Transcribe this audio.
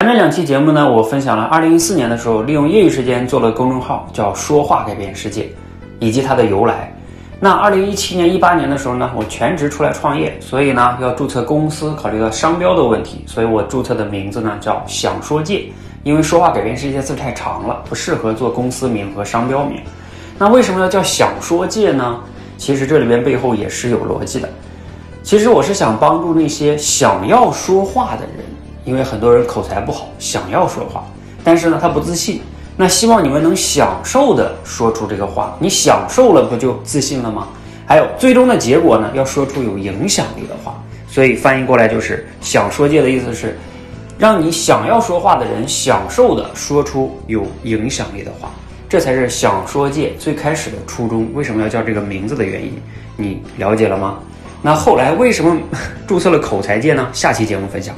前面两期节目呢，我分享了2014年的时候，利用业余时间做了公众号，叫“说话改变世界”，以及它的由来。那2017年、18年的时候呢，我全职出来创业，所以呢要注册公司，考虑到商标的问题，所以我注册的名字呢叫“想说界”，因为“说话改变世界”字太长了，不适合做公司名和商标名。那为什么要叫“想说界”呢？其实这里边背后也是有逻辑的。其实我是想帮助那些想要说话的人。因为很多人口才不好，想要说话，但是呢，他不自信。那希望你们能享受的说出这个话，你享受了，不就自信了吗？还有最终的结果呢，要说出有影响力的话。所以翻译过来就是“想说界”的意思是，让你想要说话的人享受的说出有影响力的话，这才是想说界最开始的初衷。为什么要叫这个名字的原因，你了解了吗？那后来为什么 注册了口才界呢？下期节目分享。